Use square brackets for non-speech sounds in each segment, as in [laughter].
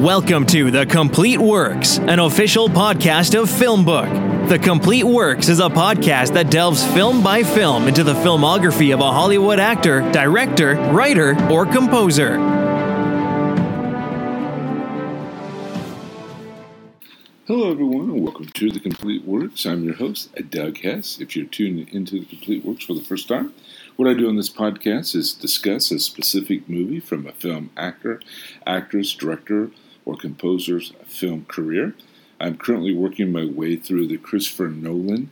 Welcome to The Complete Works, an official podcast of Filmbook. The Complete Works is a podcast that delves film by film into the filmography of a Hollywood actor, director, writer, or composer. Hello, everyone, and welcome to The Complete Works. I'm your host, Doug Hess. If you're tuning into The Complete Works for the first time, what I do on this podcast is discuss a specific movie from a film actor, actress, director, or composer's film career. I'm currently working my way through the Christopher Nolan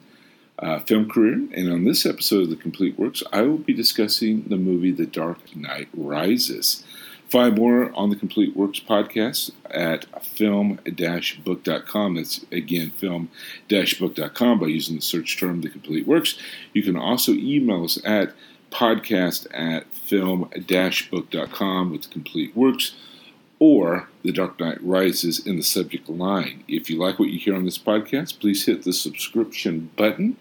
uh, film career, and on this episode of The Complete Works, I will be discussing the movie The Dark Knight Rises. Find more on the Complete Works podcast at film-book.com. That's again film-book.com by using the search term The Complete Works. You can also email us at podcast at film-book.com with Complete Works or The Dark Knight Rises in the subject line. If you like what you hear on this podcast, please hit the subscription button.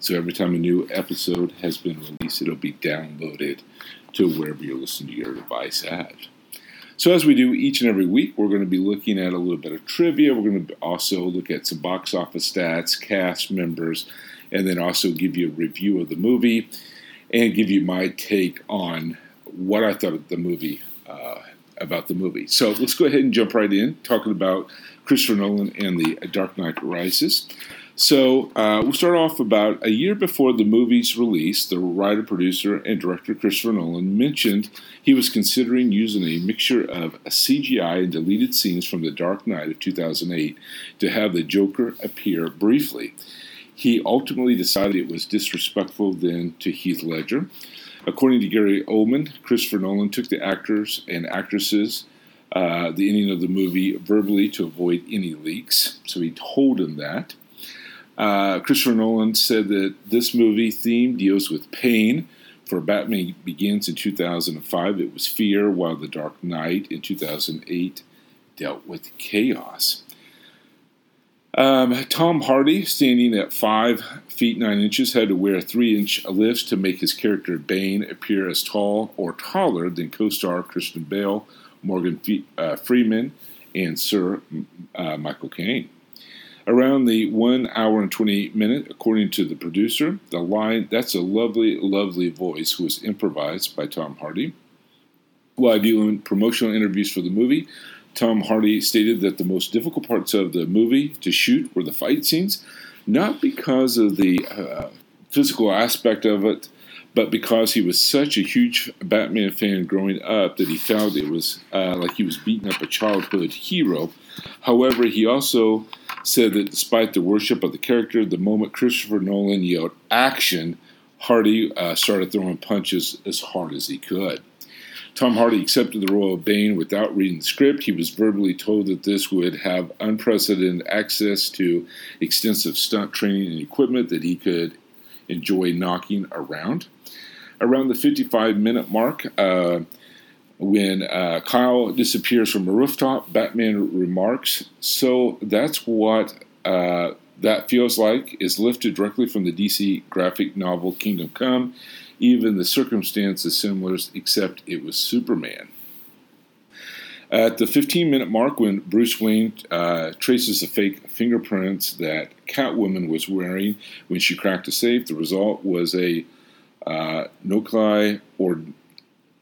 So every time a new episode has been released, it'll be downloaded to wherever you're listening to your device at. So, as we do each and every week, we're going to be looking at a little bit of trivia. We're going to also look at some box office stats, cast members, and then also give you a review of the movie and give you my take on what I thought of the movie, uh, about the movie. So, let's go ahead and jump right in, talking about Christopher Nolan and the Dark Knight Rises. So uh, we'll start off about a year before the movie's release. The writer, producer, and director Christopher Nolan mentioned he was considering using a mixture of CGI and deleted scenes from The Dark Knight of 2008 to have the Joker appear briefly. He ultimately decided it was disrespectful then to Heath Ledger. According to Gary Oldman, Christopher Nolan took the actors and actresses. Uh, the ending of the movie verbally to avoid any leaks. So he told him that. Uh, Christopher Nolan said that this movie theme deals with pain. For Batman Begins in 2005, it was fear, while The Dark Knight in 2008 dealt with chaos. Um, Tom Hardy, standing at 5 feet 9 inches, had to wear 3 inch lifts to make his character Bane appear as tall or taller than co star Christian Bale, Morgan uh, Freeman, and Sir uh, Michael Caine. Around the one hour and 28 minute, according to the producer, the line, that's a lovely, lovely voice, was improvised by Tom Hardy. While doing promotional interviews for the movie, Tom Hardy stated that the most difficult parts of the movie to shoot were the fight scenes, not because of the uh, physical aspect of it, but because he was such a huge Batman fan growing up that he felt it was uh, like he was beating up a childhood hero. However, he also said that despite the worship of the character, the moment Christopher Nolan yelled action, Hardy uh, started throwing punches as hard as he could. Tom Hardy accepted the role of Bane without reading the script. He was verbally told that this would have unprecedented access to extensive stunt training and equipment that he could enjoy knocking around. Around the 55 minute mark, uh, when uh, Kyle disappears from a rooftop, Batman remarks, So that's what uh, that feels like, is lifted directly from the DC graphic novel Kingdom Come. Even the circumstances similar, except it was Superman. At the 15 minute mark, when Bruce Wayne uh, traces the fake fingerprints that Catwoman was wearing when she cracked a safe, the result was a uh, Nokai or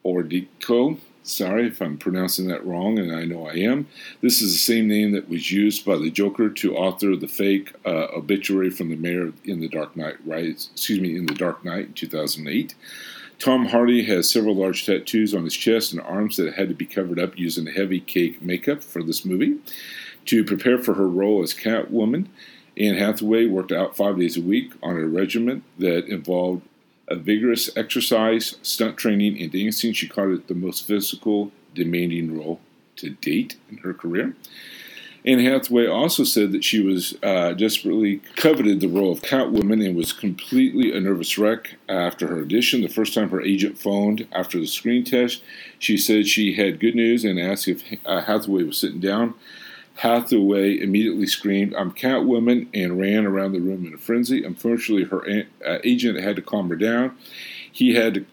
Ordico. Sorry if I'm pronouncing that wrong, and I know I am. This is the same name that was used by the Joker to author the fake uh, obituary from the mayor in the Dark Knight, right? Excuse me, in the Dark Knight in 2008. Tom Hardy has several large tattoos on his chest and arms that had to be covered up using heavy cake makeup for this movie. To prepare for her role as Catwoman, Anne Hathaway worked out five days a week on a regimen that involved a vigorous exercise, stunt training, and dancing. She called it the most physical, demanding role to date in her career. Anne Hathaway also said that she was uh, desperately coveted the role of Catwoman and was completely a nervous wreck after her audition. The first time her agent phoned after the screen test, she said she had good news and asked if uh, Hathaway was sitting down. Hathaway immediately screamed, I'm Catwoman, and ran around the room in a frenzy. Unfortunately, her uh, agent had to calm her down. He had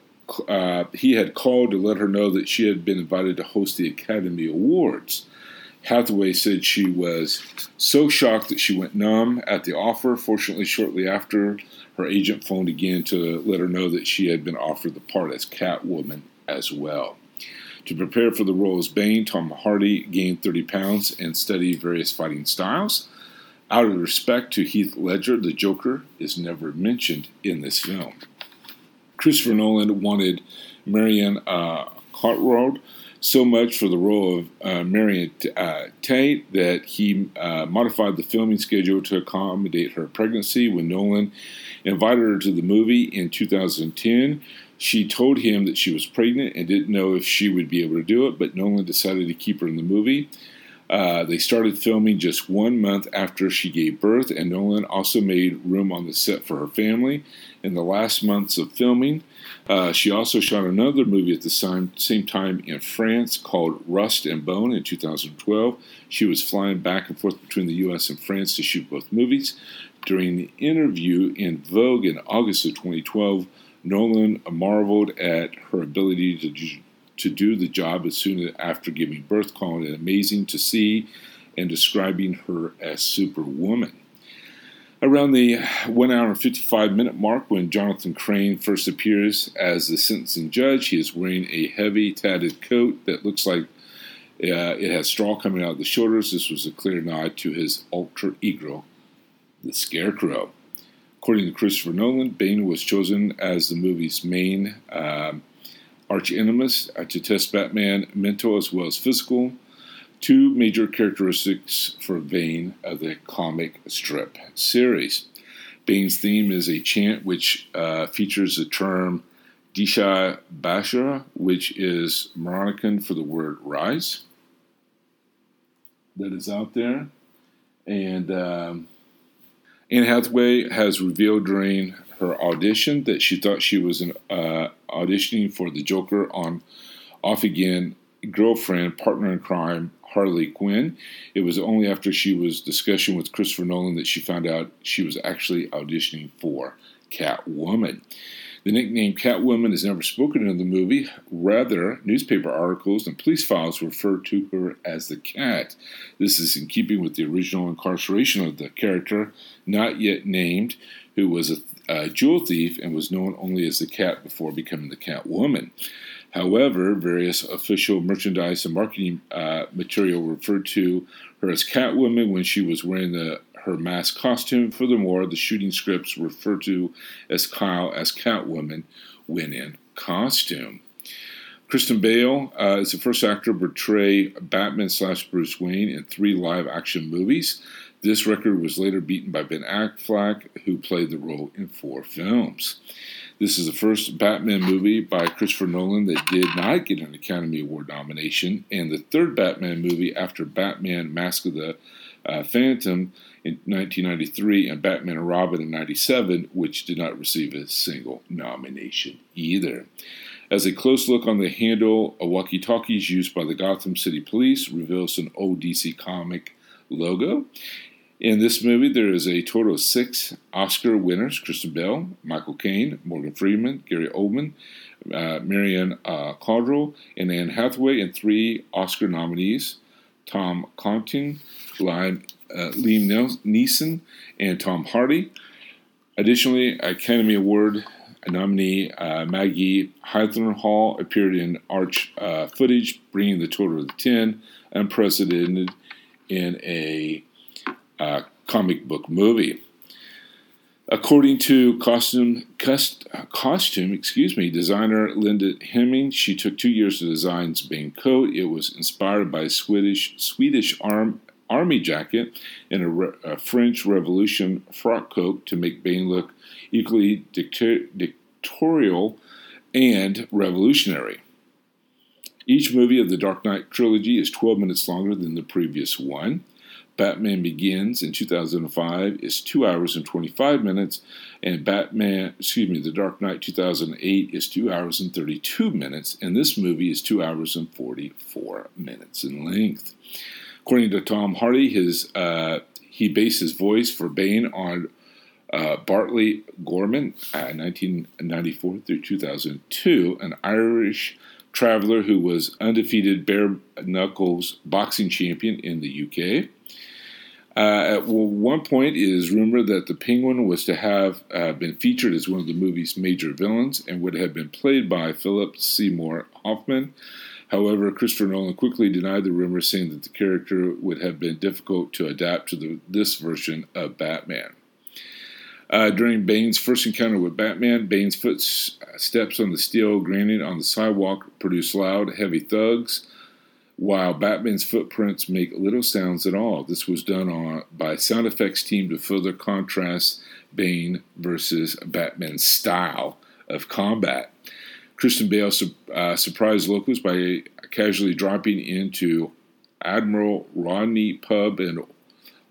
uh, he had called to let her know that she had been invited to host the Academy Awards. Hathaway said she was so shocked that she went numb at the offer. Fortunately, shortly after, her agent phoned again to let her know that she had been offered the part as Catwoman as well. To prepare for the role as Bane, Tom Hardy gained 30 pounds and studied various fighting styles. Out of respect to Heath Ledger, the Joker is never mentioned in this film. Christopher Nolan wanted Marion uh, Cotillard so much for the role of uh, Marion uh, Tate that he uh, modified the filming schedule to accommodate her pregnancy. When Nolan invited her to the movie in 2010, she told him that she was pregnant and didn't know if she would be able to do it, but Nolan decided to keep her in the movie. Uh, they started filming just one month after she gave birth, and Nolan also made room on the set for her family. In the last months of filming, uh, she also shot another movie at the same, same time in France called Rust and Bone in 2012. She was flying back and forth between the U.S. and France to shoot both movies. During the interview in Vogue in August of 2012, Nolan marveled at her ability to do, to do the job as soon after giving birth, calling it amazing to see and describing her as superwoman. Around the 1 hour and 55 minute mark, when Jonathan Crane first appears as the sentencing judge, he is wearing a heavy tatted coat that looks like uh, it has straw coming out of the shoulders. This was a clear nod to his alter ego, the Scarecrow. According to Christopher Nolan, Bane was chosen as the movie's main um, arch uh, to test Batman mental as well as physical. Two major characteristics for Bane of the comic strip series. Bane's theme is a chant which uh, features the term Deshi Basara, which is Moroccan for the word rise. That is out there. And um, Anne Hathaway has revealed during her audition that she thought she was an, uh, auditioning for the Joker on Off Again girlfriend, partner in crime, Harley Quinn. It was only after she was discussing with Christopher Nolan that she found out she was actually auditioning for Catwoman. The nickname Catwoman is never spoken in the movie. Rather, newspaper articles and police files refer to her as the Cat. This is in keeping with the original incarceration of the character, not yet named, who was a, a jewel thief and was known only as the Cat before becoming the Catwoman. However, various official merchandise and marketing uh, material referred to her as Catwoman when she was wearing the her mask costume. Furthermore, the shooting scripts refer to as Kyle as Catwoman when in costume. Christian Bale uh, is the first actor to portray Batman slash Bruce Wayne in three live action movies. This record was later beaten by Ben Affleck, who played the role in four films. This is the first Batman movie by Christopher Nolan that did not get an Academy Award nomination, and the third Batman movie after Batman Mask of the uh, Phantom in 1993 and Batman and Robin in 97, which did not receive a single nomination either. As a close look on the handle a walkie talkies used by the Gotham City Police reveals an old DC comic logo. In this movie, there is a total of six Oscar winners Kristen Bell, Michael Caine, Morgan Freeman, Gary Oldman, uh, Marion uh, Cotillard, and Anne Hathaway, and three Oscar nominees Tom Conti, Liam, uh, Liam Neeson, and Tom Hardy. Additionally, Academy Award nominee uh, Maggie Gyllenhaal appeared in Arch uh, footage, bringing the total to 10, unprecedented in a uh, comic book movie. According to costume cust, costume excuse me designer Lindy Hemming, she took two years to design Bane coat. It was inspired by Swedish Swedish arm, army jacket and a, re, a, French Revolution frock coat to make Bane look equally dictatorial and revolutionary. Each movie of the Dark Knight trilogy is 12 minutes longer than the previous one. Batman Begins in 2005 is 2 hours and 25 minutes, and Batman, excuse me, The Dark Knight 2008 is 2 hours and 32 minutes, and this movie is 2 hours and 44 minutes in length. According to Tom Hardy, his uh, he based his voice for Bane on uh, Bartley Gorman, uh, 1994 through 2002, an Irish Traveler, who was undefeated bare knuckles boxing champion in the UK. Uh, at one point, it is rumored that the Penguin was to have uh, been featured as one of the movie's major villains and would have been played by Philip Seymour Hoffman. However, Christopher Nolan quickly denied the rumor, saying that the character would have been difficult to adapt to the, this version of Batman. Uh, during Bane's first encounter with Batman, Bane's footsteps on the steel granite on the sidewalk produce loud, heavy thugs, while Batman's footprints make little sounds at all. This was done on, by sound effects team to further contrast Bane versus Batman's style of combat. Christian Bale uh, surprised locals by casually dropping into Admiral Rodney Pub in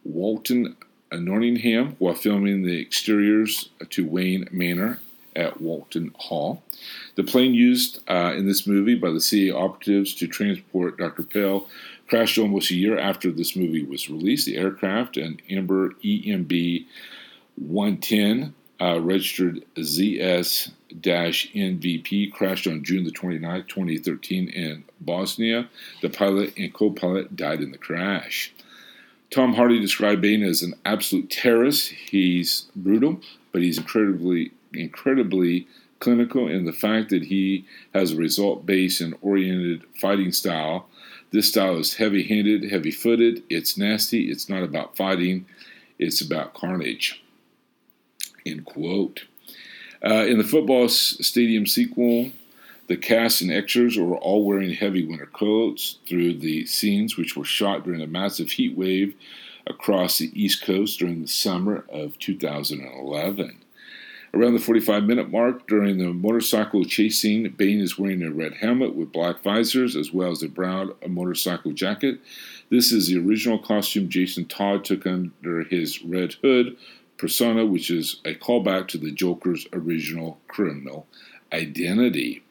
Wollaton, Nottingham, while filming the exteriors to Wayne Manor at Wollaton Hall. The plane used uh, in this movie by the CIA operatives to transport Dr. Pell crashed almost a year after this movie was released. The aircraft, an Embraer EMB 110, uh, registered ZS NVP, crashed on June the 29th, 2013, in Bosnia. The pilot and co pilot died in the crash. Tom Hardy described Bane as an absolute terrorist. He's brutal, but he's incredibly, incredibly clinical in the fact that he has a result based and oriented fighting style. This style is heavy handed, heavy footed, it's nasty, it's not about fighting, it's about carnage. End quote. Uh, in the football stadium sequel, the cast and extras were all wearing heavy winter coats through the scenes, which were shot during a massive heat wave across the East Coast during the summer of 2011. Around the 45 minute mark, during the motorcycle chase scene, Bane is wearing a red helmet with black visors as well as a brown motorcycle jacket. This is the original costume Jason Todd took under his red hood persona, which is a callback to the Joker's original criminal identity.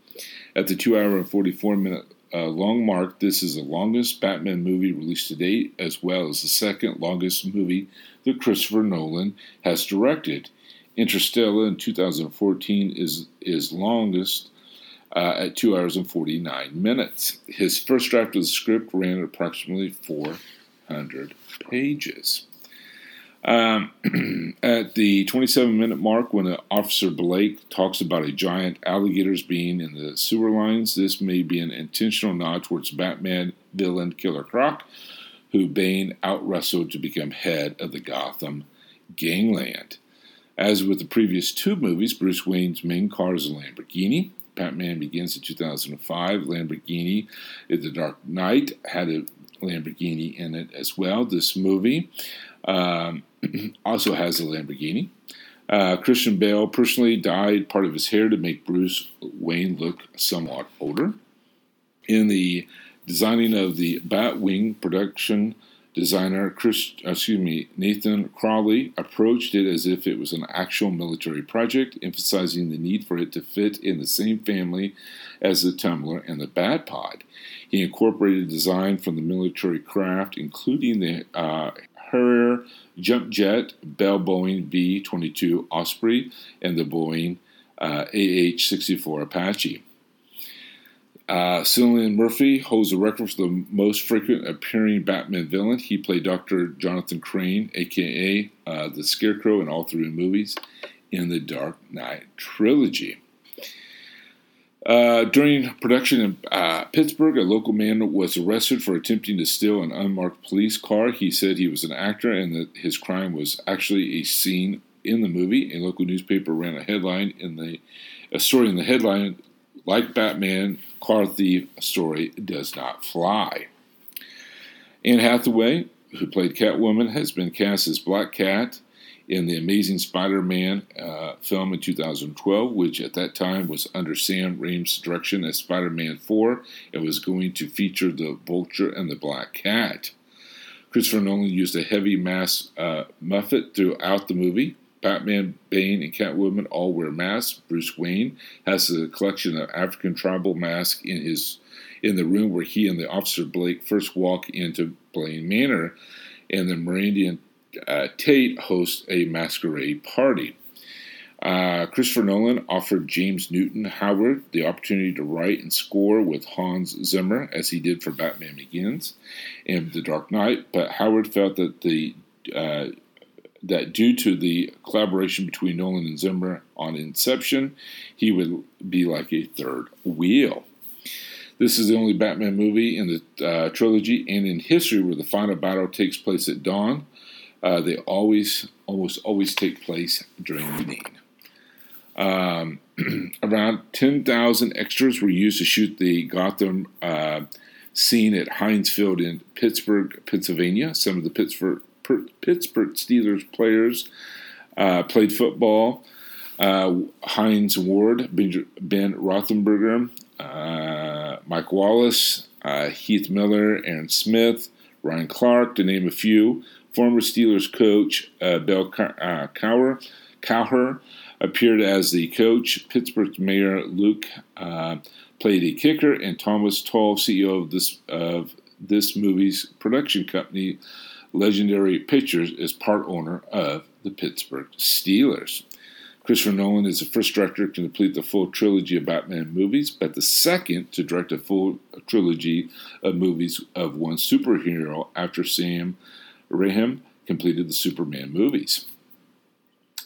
At the 2 hour and 44 minute uh, long mark, this is the longest Batman movie released to date, as well as the second longest movie that Christopher Nolan has directed. Interstellar in 2014 is is longest uh, at 2 hours and 49 minutes. His first draft of the script ran approximately 400 pages. Um, [clears throat] at the 27 minute mark, when Officer Blake talks about a giant alligators being in the sewer lines, this may be an intentional nod towards Batman villain Killer Croc, who Bane outwrestled to become head of the Gotham gangland. As with the previous two movies, Bruce Wayne's main car is a Lamborghini. Batman begins in 2005. Lamborghini, in The Dark Knight, had a Lamborghini in it as well. This movie um, [clears throat] also has a Lamborghini. Uh, Christian Bale personally dyed part of his hair to make Bruce Wayne look somewhat older. In the designing of the Batwing production, designer Chris, excuse me, Nathan Crowley approached it as if it was an actual military project, emphasizing the need for it to fit in the same family as the Tumbler and the Batpod. He incorporated design from the military craft, including the uh, Harrier Jump Jet, Bell Boeing V 22 Osprey, and the Boeing uh, AH 64 Apache. Uh, Cillian Murphy holds the record for the most frequent appearing Batman villain. He played Dr. Jonathan Crane, aka uh, the Scarecrow, in all three movies in the Dark Knight trilogy. Uh, during production in uh, Pittsburgh, a local man was arrested for attempting to steal an unmarked police car. He said he was an actor and that his crime was actually a scene in the movie. A local newspaper ran a headline in the a story in the headline like Batman, car thief story does not fly. Anne Hathaway, who played Catwoman, has been cast as Black Cat in the Amazing Spider Man uh, film in 2012, which at that time was under Sam Raimi's direction as Spider Man 4 and was going to feature the Vulture and the Black Cat. Christopher Nolan used a heavy mask uh, muffet throughout the movie. Batman, Bane, and Catwoman all wear masks. Bruce Wayne has a collection of African tribal masks in his in the room where he and the officer Blake first walk into Blaine Manor, and the Meridian uh, Tate hosts a masquerade party. Uh, Christopher Nolan offered James Newton Howard the opportunity to write and score with Hans Zimmer, as he did for Batman Begins and The Dark Knight, but Howard felt that the uh, that due to the collaboration between Nolan and Zimmer on Inception, he would be like a third wheel. This is the only Batman movie in the uh, trilogy and in history where the final battle takes place at dawn. Uh, they always, almost always take place during evening. Um, [clears throat] around 10,000 extras were used to shoot the Gotham uh, scene at Heinz Field in Pittsburgh, Pennsylvania. Some of the Pittsburgh, Pittsburgh Steelers players uh, played football. Uh, Hines Ward, Ben Roethlisberger, uh, Mike Wallace, uh, Heath Miller, Aaron Smith, Ryan Clark, to name a few. Former Steelers coach uh, Bill uh, Cowher, Cowher appeared as the coach. Pittsburgh Mayor Luke uh, played a kicker, and Thomas Tull, CEO of this of this movie's production company, Legendary Pictures, is part owner of the Pittsburgh Steelers. Christopher Nolan is the first director to complete the full trilogy of Batman movies, but the second to direct a full trilogy of movies of one superhero after Sam Raimi completed the Superman movies.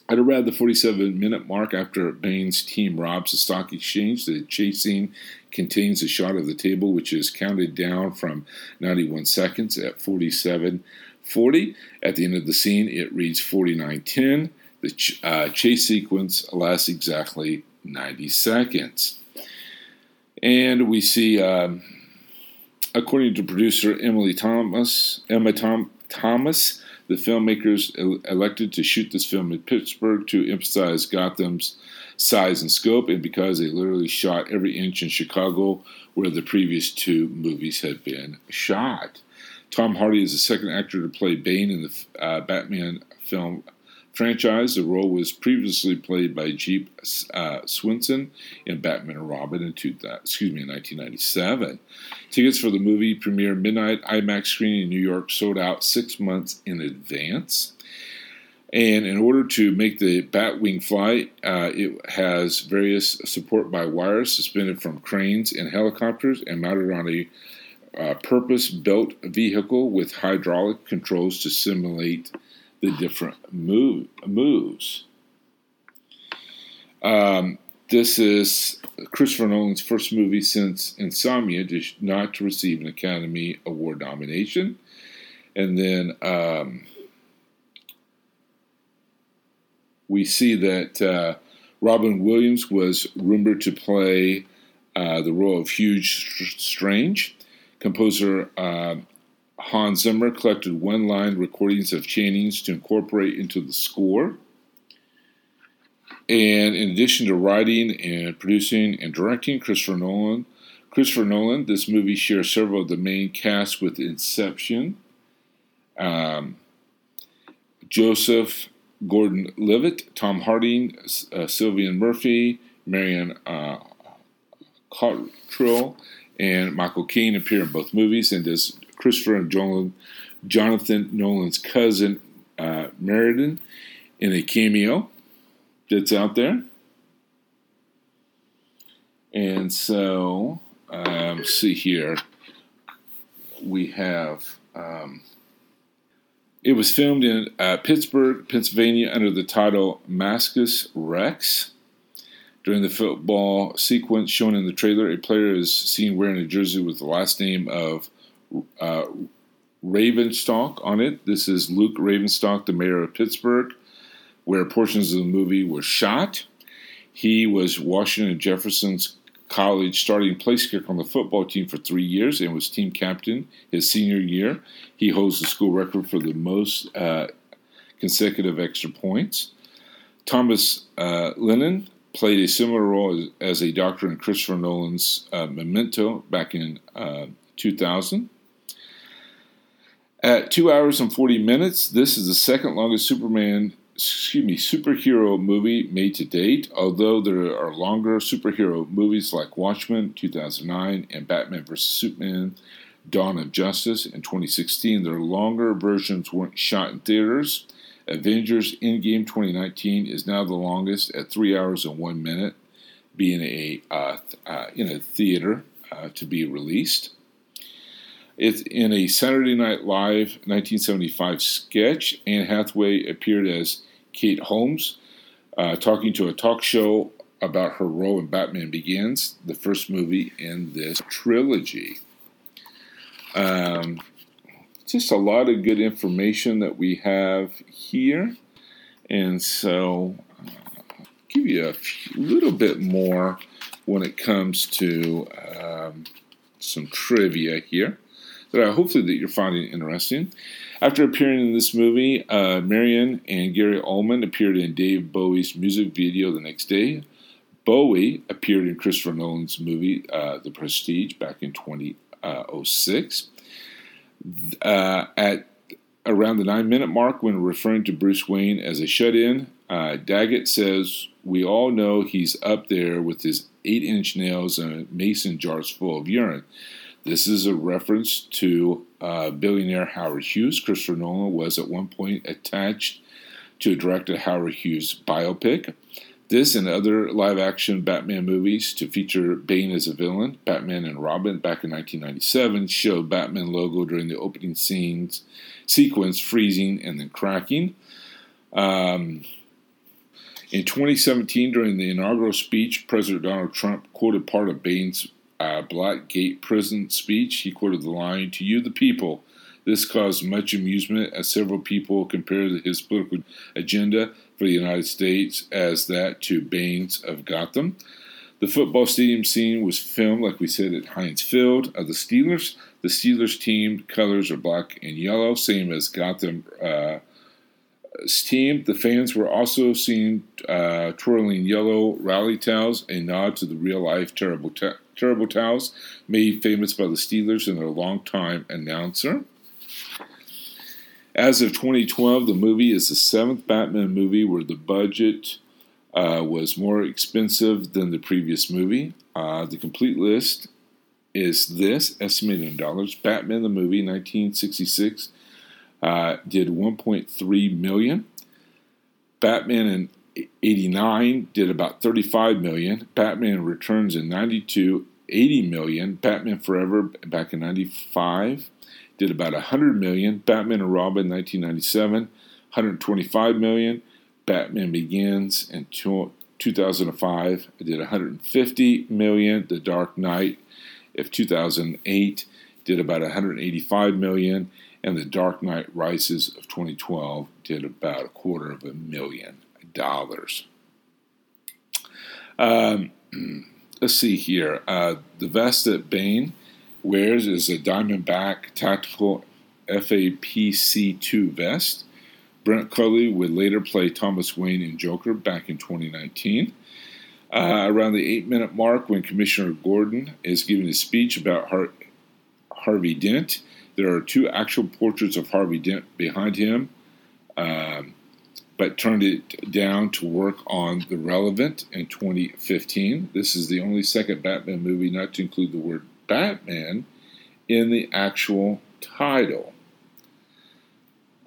At around the 47 minute mark after Bane's team robs the stock exchange, the chase scene contains a shot of the table, which is counted down from 91 seconds at 47.40. At the end of the scene, it reads 49.10. The ch- uh, chase sequence lasts exactly 90 seconds. And we see, um, according to producer Emily Thomas, Emma Tom- Thomas, the filmmakers elected to shoot this film in Pittsburgh to emphasize Gotham's size and scope, and because they literally shot every inch in Chicago where the previous two movies had been shot. Tom Hardy is the second actor to play Bane in the uh, Batman film franchise. The role was previously played by Jeep uh, Swenson in Batman and Robin in, two, excuse me, in 1997. Tickets for the movie premiere midnight IMAX screening in New York sold out six months in advance. And in order to make the Batwing fly, uh, it has various support by wires suspended from cranes and helicopters and mounted on a uh, purpose built vehicle with hydraulic controls to simulate the different move, moves. Um, this is Christopher Nolan's first movie since Insomnia to not to receive an Academy Award nomination. And then um, we see that uh, Robin Williams was rumored to play uh, the role of Hugh Strange. Composer uh, Hans Zimmer collected one line recordings of Channing's to incorporate into the score. And in addition to writing and producing and directing, Christopher Nolan, Christopher Nolan, this movie shares several of the main casts with Inception. Um, Joseph Gordon-Levitt, Tom Harding, uh, Cillian Murphy, Marion uh, Cotillard, and Michael Caine appear in both movies, and as Christopher and Jonathan, Jonathan Nolan's cousin, uh, Meriden, in a cameo that's out there. And so, um, see here, we have. Um, it was filmed in uh, Pittsburgh, Pennsylvania, under the title Magnus Rex. During the football sequence shown in the trailer, a player is seen wearing a jersey with the last name of uh, Ravenstahl on it. This is Luke Ravenstahl, the mayor of Pittsburgh, where portions of the movie were shot. He was Washington Jefferson's college starting place kicker on the football team for three years and was team captain his senior year. He holds the school record for the most uh, consecutive extra points. Thomas uh, Lennon played a similar role as, as, a doctor in Christopher Nolan's uh, Memento back in uh, 2000. At two hours and 40 minutes, this is the second longest Superman, excuse me, superhero movie made to date. Although there are longer superhero movies like Watchmen 2009 and Batman vs. Superman Dawn of Justice in 2016, their longer versions weren't shot in theaters Avengers Endgame 2019 is now the longest at three hours and one minute, being a uh, uh, in a theater uh, to be released. It's in a Saturday Night Live 1975 sketch. Anne Hathaway appeared as Kate Holmes, uh, talking to a talk show about her role in Batman Begins, the first movie in this trilogy. Um, just a lot of good information that we have here. And so, uh, give you a few, little bit more when it comes to um, some trivia here that I hopefully that you're finding interesting. After appearing in this movie, uh, Marion and Gary Oldman appeared in Dave Bowie's music video the next day. Bowie appeared in Christopher Nolan's movie uh, The Prestige back in 2006. Uh, at around the nine minute mark, when referring to Bruce Wayne as a shut in, uh, Daggett says, We all know he's up there with his eight inch nails and mason jars full of urine. This is a reference to uh, billionaire Howard Hughes. Christopher Nolan was at one point attached to direct a Howard Hughes biopic. This and other live action Batman movies to feature Bane as a villain, Batman and Robin back in 1997, showed Batman logo during the opening scenes sequence freezing and then cracking. Um, in 2017, during the inaugural speech, President Donald Trump quoted part of Bane's uh, Blackgate prison speech. He quoted the line, To you, the people. This caused much amusement as several people compared his political agenda for the United States as that to Bane's of Gotham. The football stadium scene was filmed, like we said, at Heinz Field of the Steelers. The Steelers team colors are black and yellow, same as Gotham uh, team. The fans were also seen uh, twirling yellow rally towels, a nod to the real life terrible, ta- terrible towels made famous by the Steelers and their longtime announcer. As of 2012, the movie is the seventh Batman movie where the budget uh, was more expensive than the previous movie. Uh, the complete list is this estimated in dollars Batman the movie 1966 uh, did 1.3 million. Batman in 89 did about 35 million. Batman Returns in 92, 80 million. Batman Forever back in 95 did about 100 million. Batman and Robin 1997, 125 million. Batman Begins in 2005 did 150 million. The Dark Knight of 2008 did about 185 million and The Dark Knight Rises of 2012 did about a quarter of a million dollars. Um, let's see here. Uh, the vest that Bane wears is a Diamondback Tactical FAPC2 vest. Brett Cullen would later play Thomas Wayne in Joker back in 2019. Uh, around the eight minute mark, when Commissioner Gordon is giving a speech about Har- Harvey Dent, there are two actual portraits of Harvey Dent behind him, um, but turned it down to work on The Revenant in 2015. This is the only second Batman movie not to include the word Batman in the actual title.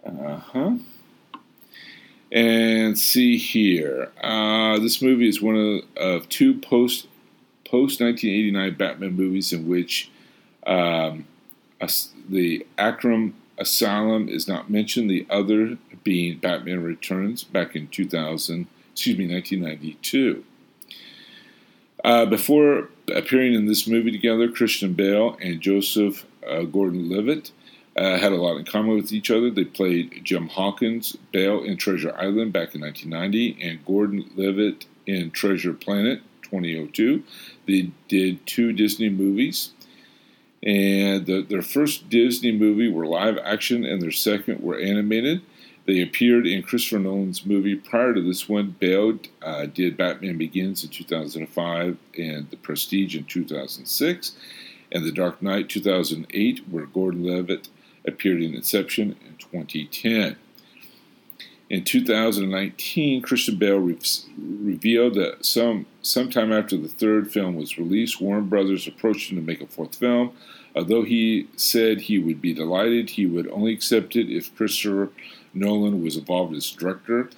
Uh huh. And see here, uh, this movie is one of, of two post post 1989 Batman movies in which um, the Arkham Asylum is not mentioned. The other being Batman Returns back in 2000, excuse me, 1992. Uh, before appearing in this movie together, Christian Bale and Joseph uh, Gordon-Levitt uh, had a lot in common with each other. They played Jim Hawkins, Bale in Treasure Island back in 1990, and Gordon-Levitt in Treasure Planet 2002. They did two Disney movies. And the, their first Disney movie were live action, and their second were animated. They appeared in Christopher Nolan's movie prior to this one. Bale uh, did Batman Begins in 2005 and The Prestige in 2006, and The Dark Knight 2008, where Gordon Levitt appeared in Inception in 2010. In 2019, Christian Bale re- revealed that some sometime after the third film was released, Warner Brothers approached him to make a fourth film. Although he said he would be delighted, he would only accept it if Christopher Nolan was involved as director.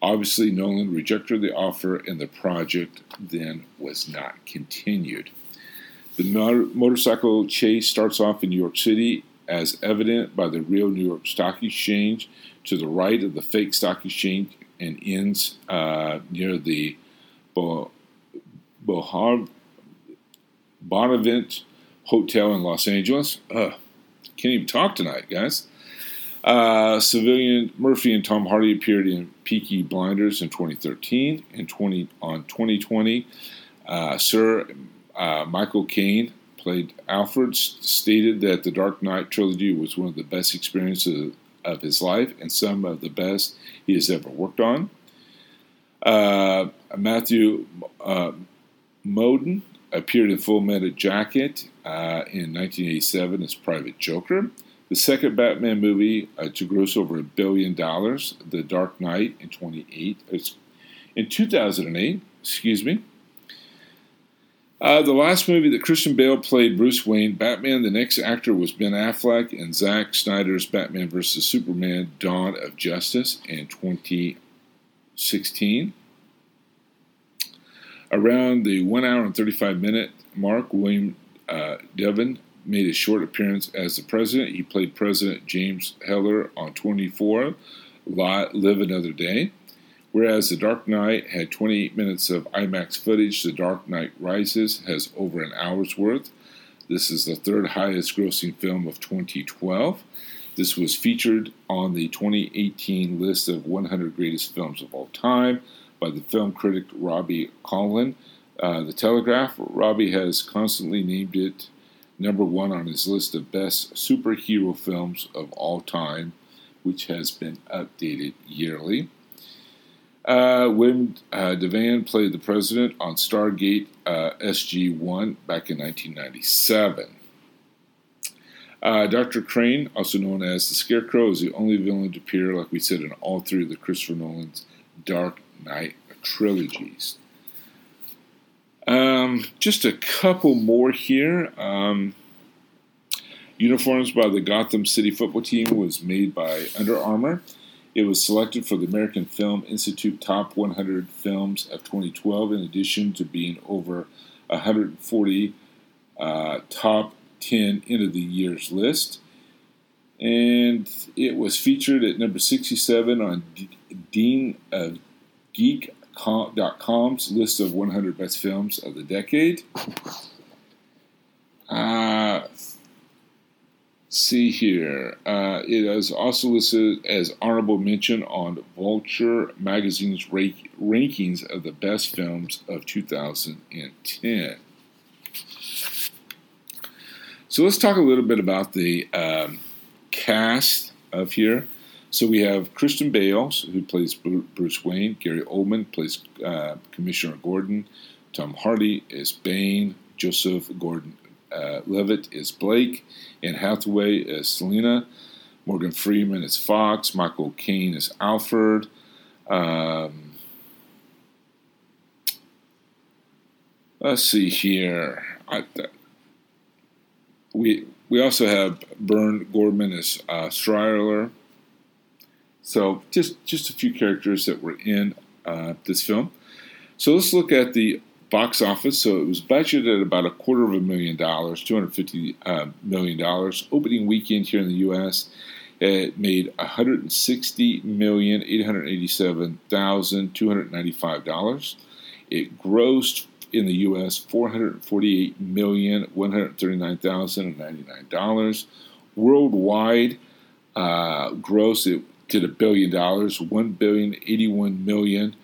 Obviously, Nolan rejected the offer, and the project then was not continued. The motorcycle chase starts off in New York City, as evident by the real New York Stock Exchange to the right of the fake stock exchange, and ends uh, near the Bo- Bonavent Hotel in Los Angeles. Can't even talk tonight, guys. Uh, Cillian Murphy and Tom Hardy appeared in Peaky Blinders in 2013 and 20 on 2020. Uh, Sir uh, Michael Caine played Alfred. Stated that the Dark Knight trilogy was one of the best experiences of his life and some of the best he has ever worked on. Uh, Matthew uh, Modine appeared in Full Metal Jacket uh, in 1987 as Private Joker. The second Batman movie uh, to gross over a billion dollars, The Dark Knight, in 28, in 2008, excuse me. Uh, the last movie that Christian Bale played Bruce Wayne, Batman, the next actor was Ben Affleck in Zack Snyder's Batman vs. Superman Dawn of Justice in 2016. Around the 1 hour and 35 minute mark, William uh, Devane made a short appearance as the president. He played President James Heller on 24, Live Another Day. Whereas The Dark Knight had 28 minutes of IMAX footage, The Dark Knight Rises has over an hour's worth. This is the third highest grossing film of 2012. This was featured on the 2018 list of 100 greatest films of all time by the film critic Robbie Collin. Uh, the Telegraph, Robbie has constantly named it number one on his list of best superhero films of all time, which has been updated yearly. Uh, Wim uh, Devane played the president on Stargate uh, SG 1 back in 1997. Uh, Dr. Crane, also known as the Scarecrow, is the only villain to appear, like we said, in all three of the Christopher Nolan's Dark Knight trilogies. Um, just a couple more here. Um, uniforms by the Gotham City football team was made by Under Armour. It was selected for the American Film Institute Top 100 Films of 2012, in addition to being over 140 uh, top 10 end of the year's list. And it was featured at number 67 on Den of Geek.com's list of 100 best films of the decade. Uh, see here. Uh, it is also listed as honorable mention on Vulture magazine's rank- rankings of the best films of 2010. So let's talk a little bit about the um, cast of here. So we have Christian Bale, who plays Bruce Wayne. Gary Oldman plays uh, Commissioner Gordon. Tom Hardy is Bane. Joseph Gordon uh, Levitt is Blake, Anne Hathaway is Selina, Morgan Freeman is Fox, Michael Caine is Alfred. Um, let's see here. I, we we also have Burn Gorman as uh. So just just a few characters that were in uh, this film. So let's look at the box office. So it was budgeted at about a quarter of a million dollars, two hundred fifty uh, million dollars. Opening weekend here in the U.S., it made one hundred sixty million eight hundred eighty-seven thousand two hundred ninety-five dollars. It grossed in the U.S. four hundred forty-eight million one hundred thirty-nine thousand ninety-nine dollars. Worldwide uh, gross it did a billion dollars, one billion eighty-one million.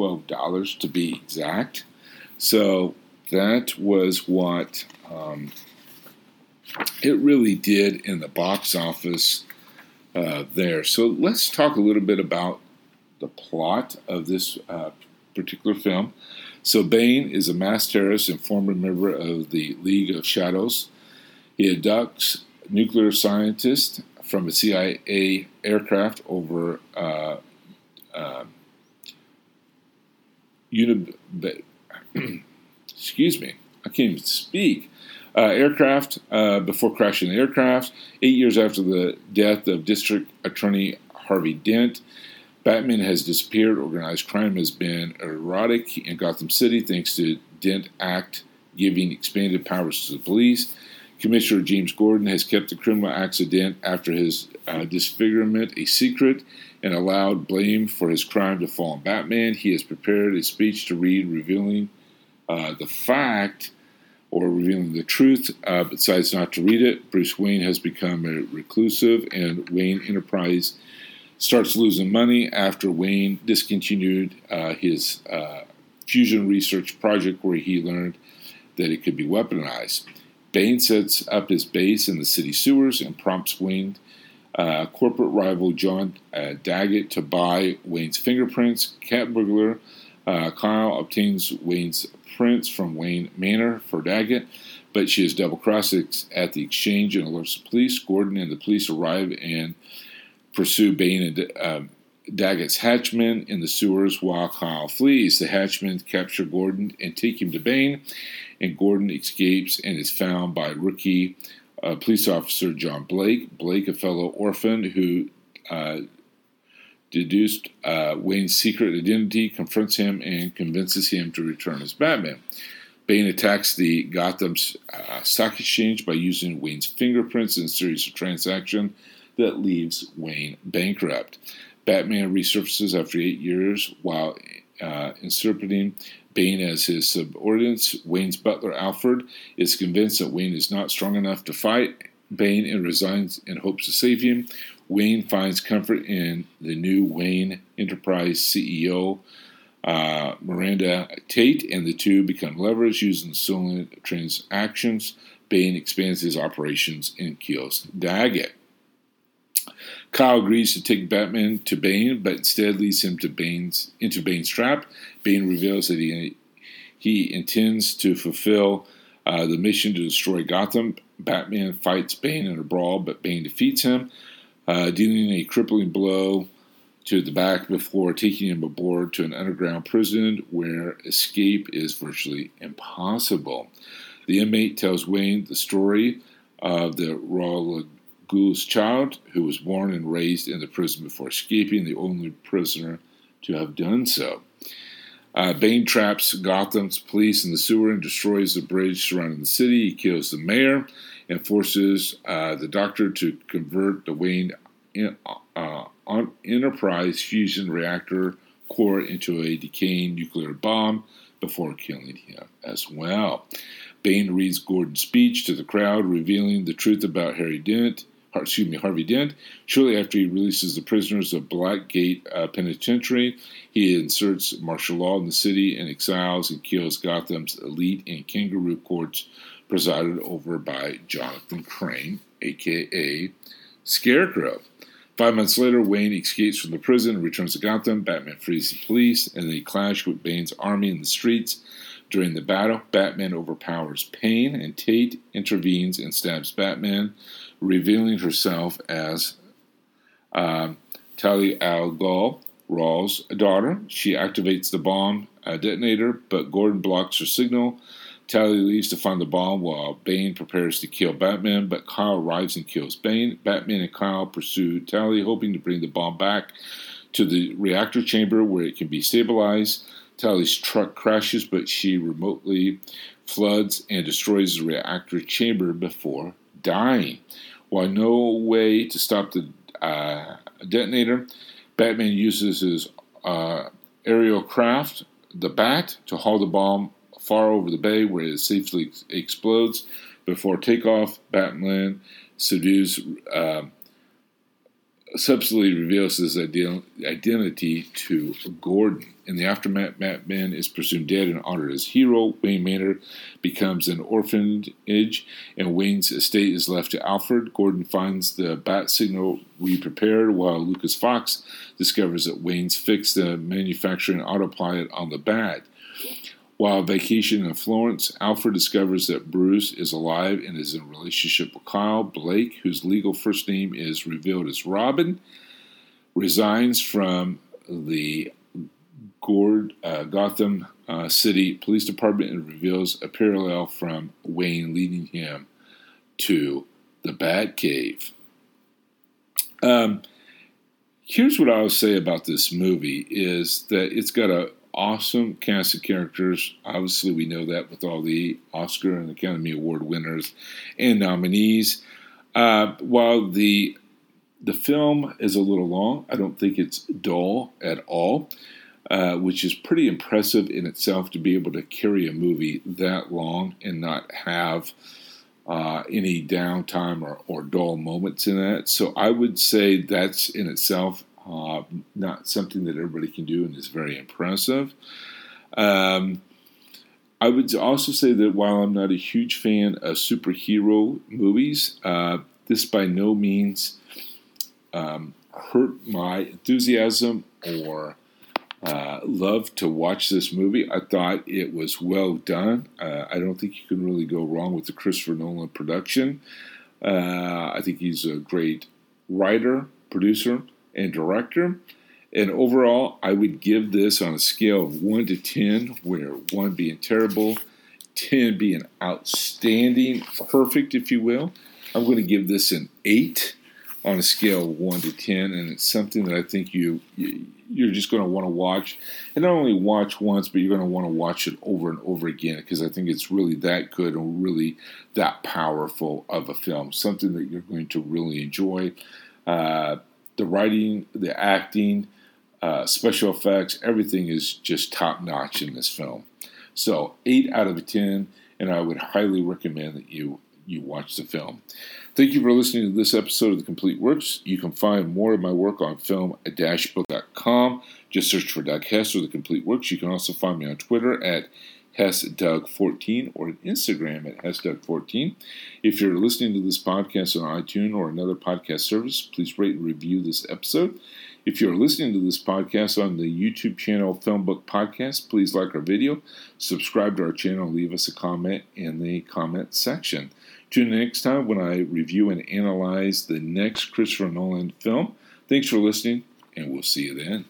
$142,612 to be exact. So that was what um, it really did in the box office uh, there. So let's talk a little bit about the plot of this uh, particular film. So Bane is a mass terrorist and former member of the League of Shadows. He abducts nuclear scientists from a CIA aircraft over uh, [clears throat] excuse me, I can't even speak, uh, aircraft uh, before crashing the aircraft. Eight years after the death of District Attorney Harvey Dent, Batman has disappeared. Organized crime has been erratic in Gotham City thanks to Dent Act giving expanded powers to the police. Commissioner James Gordon has kept the criminal accident after his uh, disfigurement a secret and allowed blame for his crime to fall on Batman. He has prepared a speech to read revealing uh, the fact or revealing the truth, uh, but decides not to read it. Bruce Wayne has become a reclusive, and Wayne Enterprise starts losing money after Wayne discontinued uh, his uh, fusion research project where he learned that it could be weaponized. Bane sets up his base in the city sewers and prompts Wayne, uh, corporate rival John uh, Daggett, to buy Wayne's fingerprints. Cat burglar uh, Kyle obtains Wayne's prints from Wayne Manor for Daggett, but she is double crossed at the exchange and alerts the police. Gordon and the police arrive and pursue Bane and uh, Daggett's hatchmen in the sewers while Kyle flees. The hatchmen capture Gordon and take him to Bane and Gordon escapes and is found by rookie uh, police officer John Blake. Blake, a fellow orphan who uh, deduced uh, Wayne's secret identity, confronts him and convinces him to return as Batman. Bane attacks the Gotham uh, Stock Exchange by using Wayne's fingerprints in a series of transactions that leaves Wayne bankrupt. Batman resurfaces after eight years while uh, Bane as his subordinates. Wayne's butler, Alfred, is convinced that Wayne is not strong enough to fight Bane and resigns in hopes to save him. Wayne finds comfort in the new Wayne Enterprise CEO, uh, Miranda Tate, and the two become lovers using stolen transactions. Bane expands his operations and kills Daggett. Kyle agrees to take Batman to Bane, but instead leads him to Bane's into Bane's trap. Bane reveals that he he intends to fulfill uh, the mission to destroy Gotham. Batman fights Bane in a brawl, but Bane defeats him, uh, dealing a crippling blow to the back before taking him aboard to an underground prison where escape is virtually impossible. The inmate tells Wayne the story of the Ra's al Ghul's child, who was born and raised in the prison before escaping, the only prisoner to have done so. Uh, Bane traps Gotham's police in the sewer and destroys the bridge surrounding the city. He kills the mayor and forces uh, the doctor to convert the Wayne in, uh, Enterprise fusion reactor core into a decaying nuclear bomb before killing him as well. Bane reads Gordon's speech to the crowd, revealing the truth about Harry Dent excuse me, Harvey Dent. Shortly after he releases the prisoners of Blackgate uh, Penitentiary, he inserts martial law in the city and exiles and kills Gotham's elite and kangaroo courts presided over by Jonathan Crane, aka Scarecrow. Five months later, Wayne escapes from the prison and returns to Gotham. Batman frees the police, and they clash with Bane's army in the streets. During the battle, Batman overpowers Bane, and Tate intervenes and stabs Batman revealing herself as uh, Talia al Ghul, Ra's daughter. She activates the bomb uh, detonator, but Gordon blocks her signal. Talia leaves to find the bomb while Bane prepares to kill Batman, but Kyle arrives and kills Bane. Batman and Kyle pursue Talia, hoping to bring the bomb back to the reactor chamber where it can be stabilized. Talia's truck crashes, but she remotely floods and destroys the reactor chamber before dying. While no way to stop the uh, detonator, Batman uses his uh, aerial craft, the Bat, to haul the bomb far over the bay where it safely ex- explodes. Before takeoff, Batman subdues uh, subsequently reveals his identity to Gordon. In the aftermath, Batman is presumed dead and honored as hero. Wayne Manor becomes an orphanage, and Wayne's estate is left to Alfred. Gordon finds the bat signal re-prepared, while Lucius Fox discovers that Wayne's fixed the manufacturing autopilot on the bat. While vacationing in Florence, Alfred discovers that Bruce is alive and is in a relationship with Kyle. Blake, whose legal first name is revealed as Robin, resigns from the Gord, uh, Gotham uh, City Police Department and reveals a parallel from Wayne leading him to the Batcave. Um, here's what I'll say about this movie is that it's got a awesome cast of characters. Obviously, we know that with all the Oscar and Academy Award winners and nominees. Uh, while the the film is a little long, I don't think it's dull at all, uh, which is pretty impressive in itself to be able to carry a movie that long and not have uh, any downtime or, or dull moments in that. So I would say that's in itself uh, not something that everybody can do and is very impressive. Um, I would also say that while I'm not a huge fan of superhero movies, uh, this by no means um, hurt my enthusiasm or uh, love to watch this movie. I thought it was well done. Uh, I don't think you can really go wrong with the Christopher Nolan production. Uh, I think he's a great writer, producer, and director. And overall, I would give this on a scale of 1 to 10, where 1 being terrible, 10 being outstanding, perfect, if you will. I'm going to give this an 8 on a scale of 1 to 10, and it's something that I think you, you are just going to want to watch, and not only watch once, but you're going to want to watch it over and over again because I think it's really that good and really that powerful of a film, something that you're going to really enjoy. Uh, the writing, the acting, uh, special effects, everything is just top notch in this film. So, eight out of ten, and I would highly recommend that you you watch the film. Thank you for listening to this episode of The Complete Works. You can find more of my work on film-book.com. Just search for Doug Hess or The Complete Works. You can also find me on Twitter at HessDoug14 or on Instagram at HessDoug14. If you're listening to this podcast on iTunes or another podcast service, please rate and review this episode. If you're listening to this podcast on the YouTube channel Film Book Podcast, please like our video, subscribe to our channel, leave us a comment in the comment section. Tune in next time when I review and analyze the next Christopher Nolan film. Thanks for listening, and we'll see you then.